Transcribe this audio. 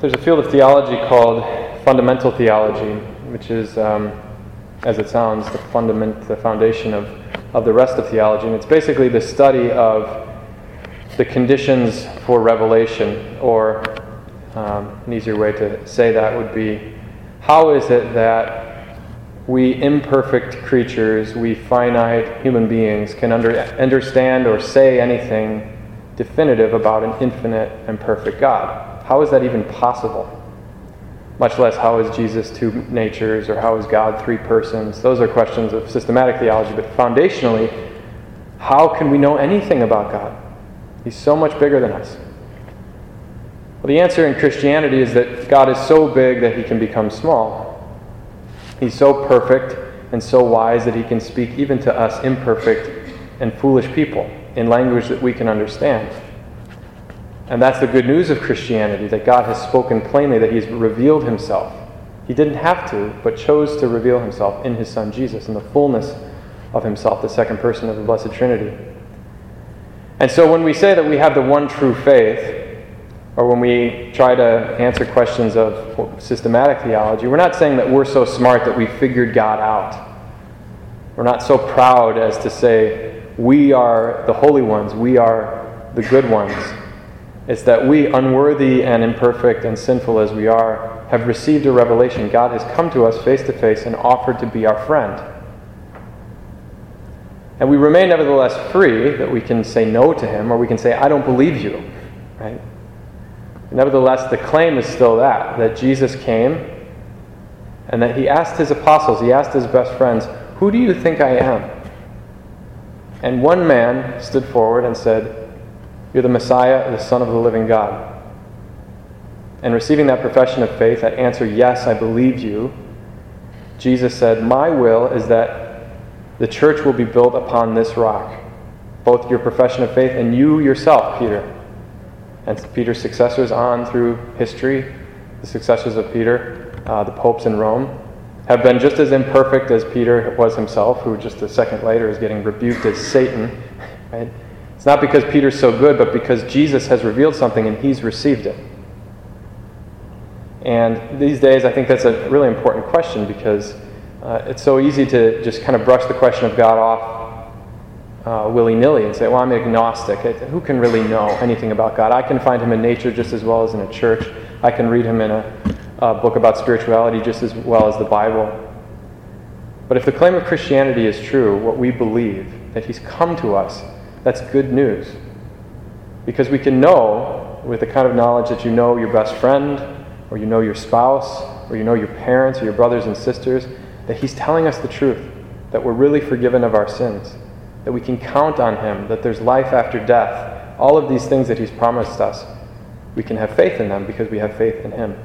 There's a field of theology called fundamental theology, which is, um, as it sounds, the fundament, the foundation of, of the rest of theology. And it's basically the study of the conditions for revelation, or um, an easier way to say that would be how is it that we imperfect creatures, we finite human beings, can under, understand or say anything definitive about an infinite and perfect God? How is that even possible? Much less, how is Jesus two natures or how is God three persons? Those are questions of systematic theology, but foundationally, how can we know anything about God? He's so much bigger than us. Well, the answer in Christianity is that God is so big that he can become small. He's so perfect and so wise that he can speak even to us imperfect and foolish people in language that we can understand. And that's the good news of Christianity that God has spoken plainly, that he's revealed himself. He didn't have to, but chose to reveal himself in his Son Jesus, in the fullness of himself, the second person of the Blessed Trinity. And so when we say that we have the one true faith, or when we try to answer questions of systematic theology, we're not saying that we're so smart that we figured God out. We're not so proud as to say, we are the holy ones, we are the good ones. It's that we, unworthy and imperfect and sinful as we are, have received a revelation. God has come to us face to face and offered to be our friend. And we remain nevertheless free that we can say no to him or we can say, I don't believe you. Right? Nevertheless, the claim is still that, that Jesus came and that he asked his apostles, he asked his best friends, Who do you think I am? And one man stood forward and said, You're the Messiah, the Son of the living God. And receiving that profession of faith, that answer, Yes, I believe you, Jesus said, My will is that the church will be built upon this rock, both your profession of faith and you yourself, Peter and Peter's successors on through history, the successors of Peter, uh, the popes in Rome, have been just as imperfect as Peter was himself, who just a second later is getting rebuked as Satan. Right? It's not because Peter's so good, but because Jesus has revealed something and he's received it. And these days, I think that's a really important question because uh, it's so easy to just kind of brush the question of God off uh, willy nilly and say, well, I'm agnostic. Who can really know anything about God? I can find him in nature just as well as in a church. I can read him in a, a book about spirituality just as well as the Bible. But if the claim of Christianity is true, what we believe, that he's come to us, that's good news. Because we can know, with the kind of knowledge that you know your best friend, or you know your spouse, or you know your parents, or your brothers and sisters, that he's telling us the truth, that we're really forgiven of our sins that we can count on Him, that there's life after death. All of these things that He's promised us, we can have faith in them because we have faith in Him.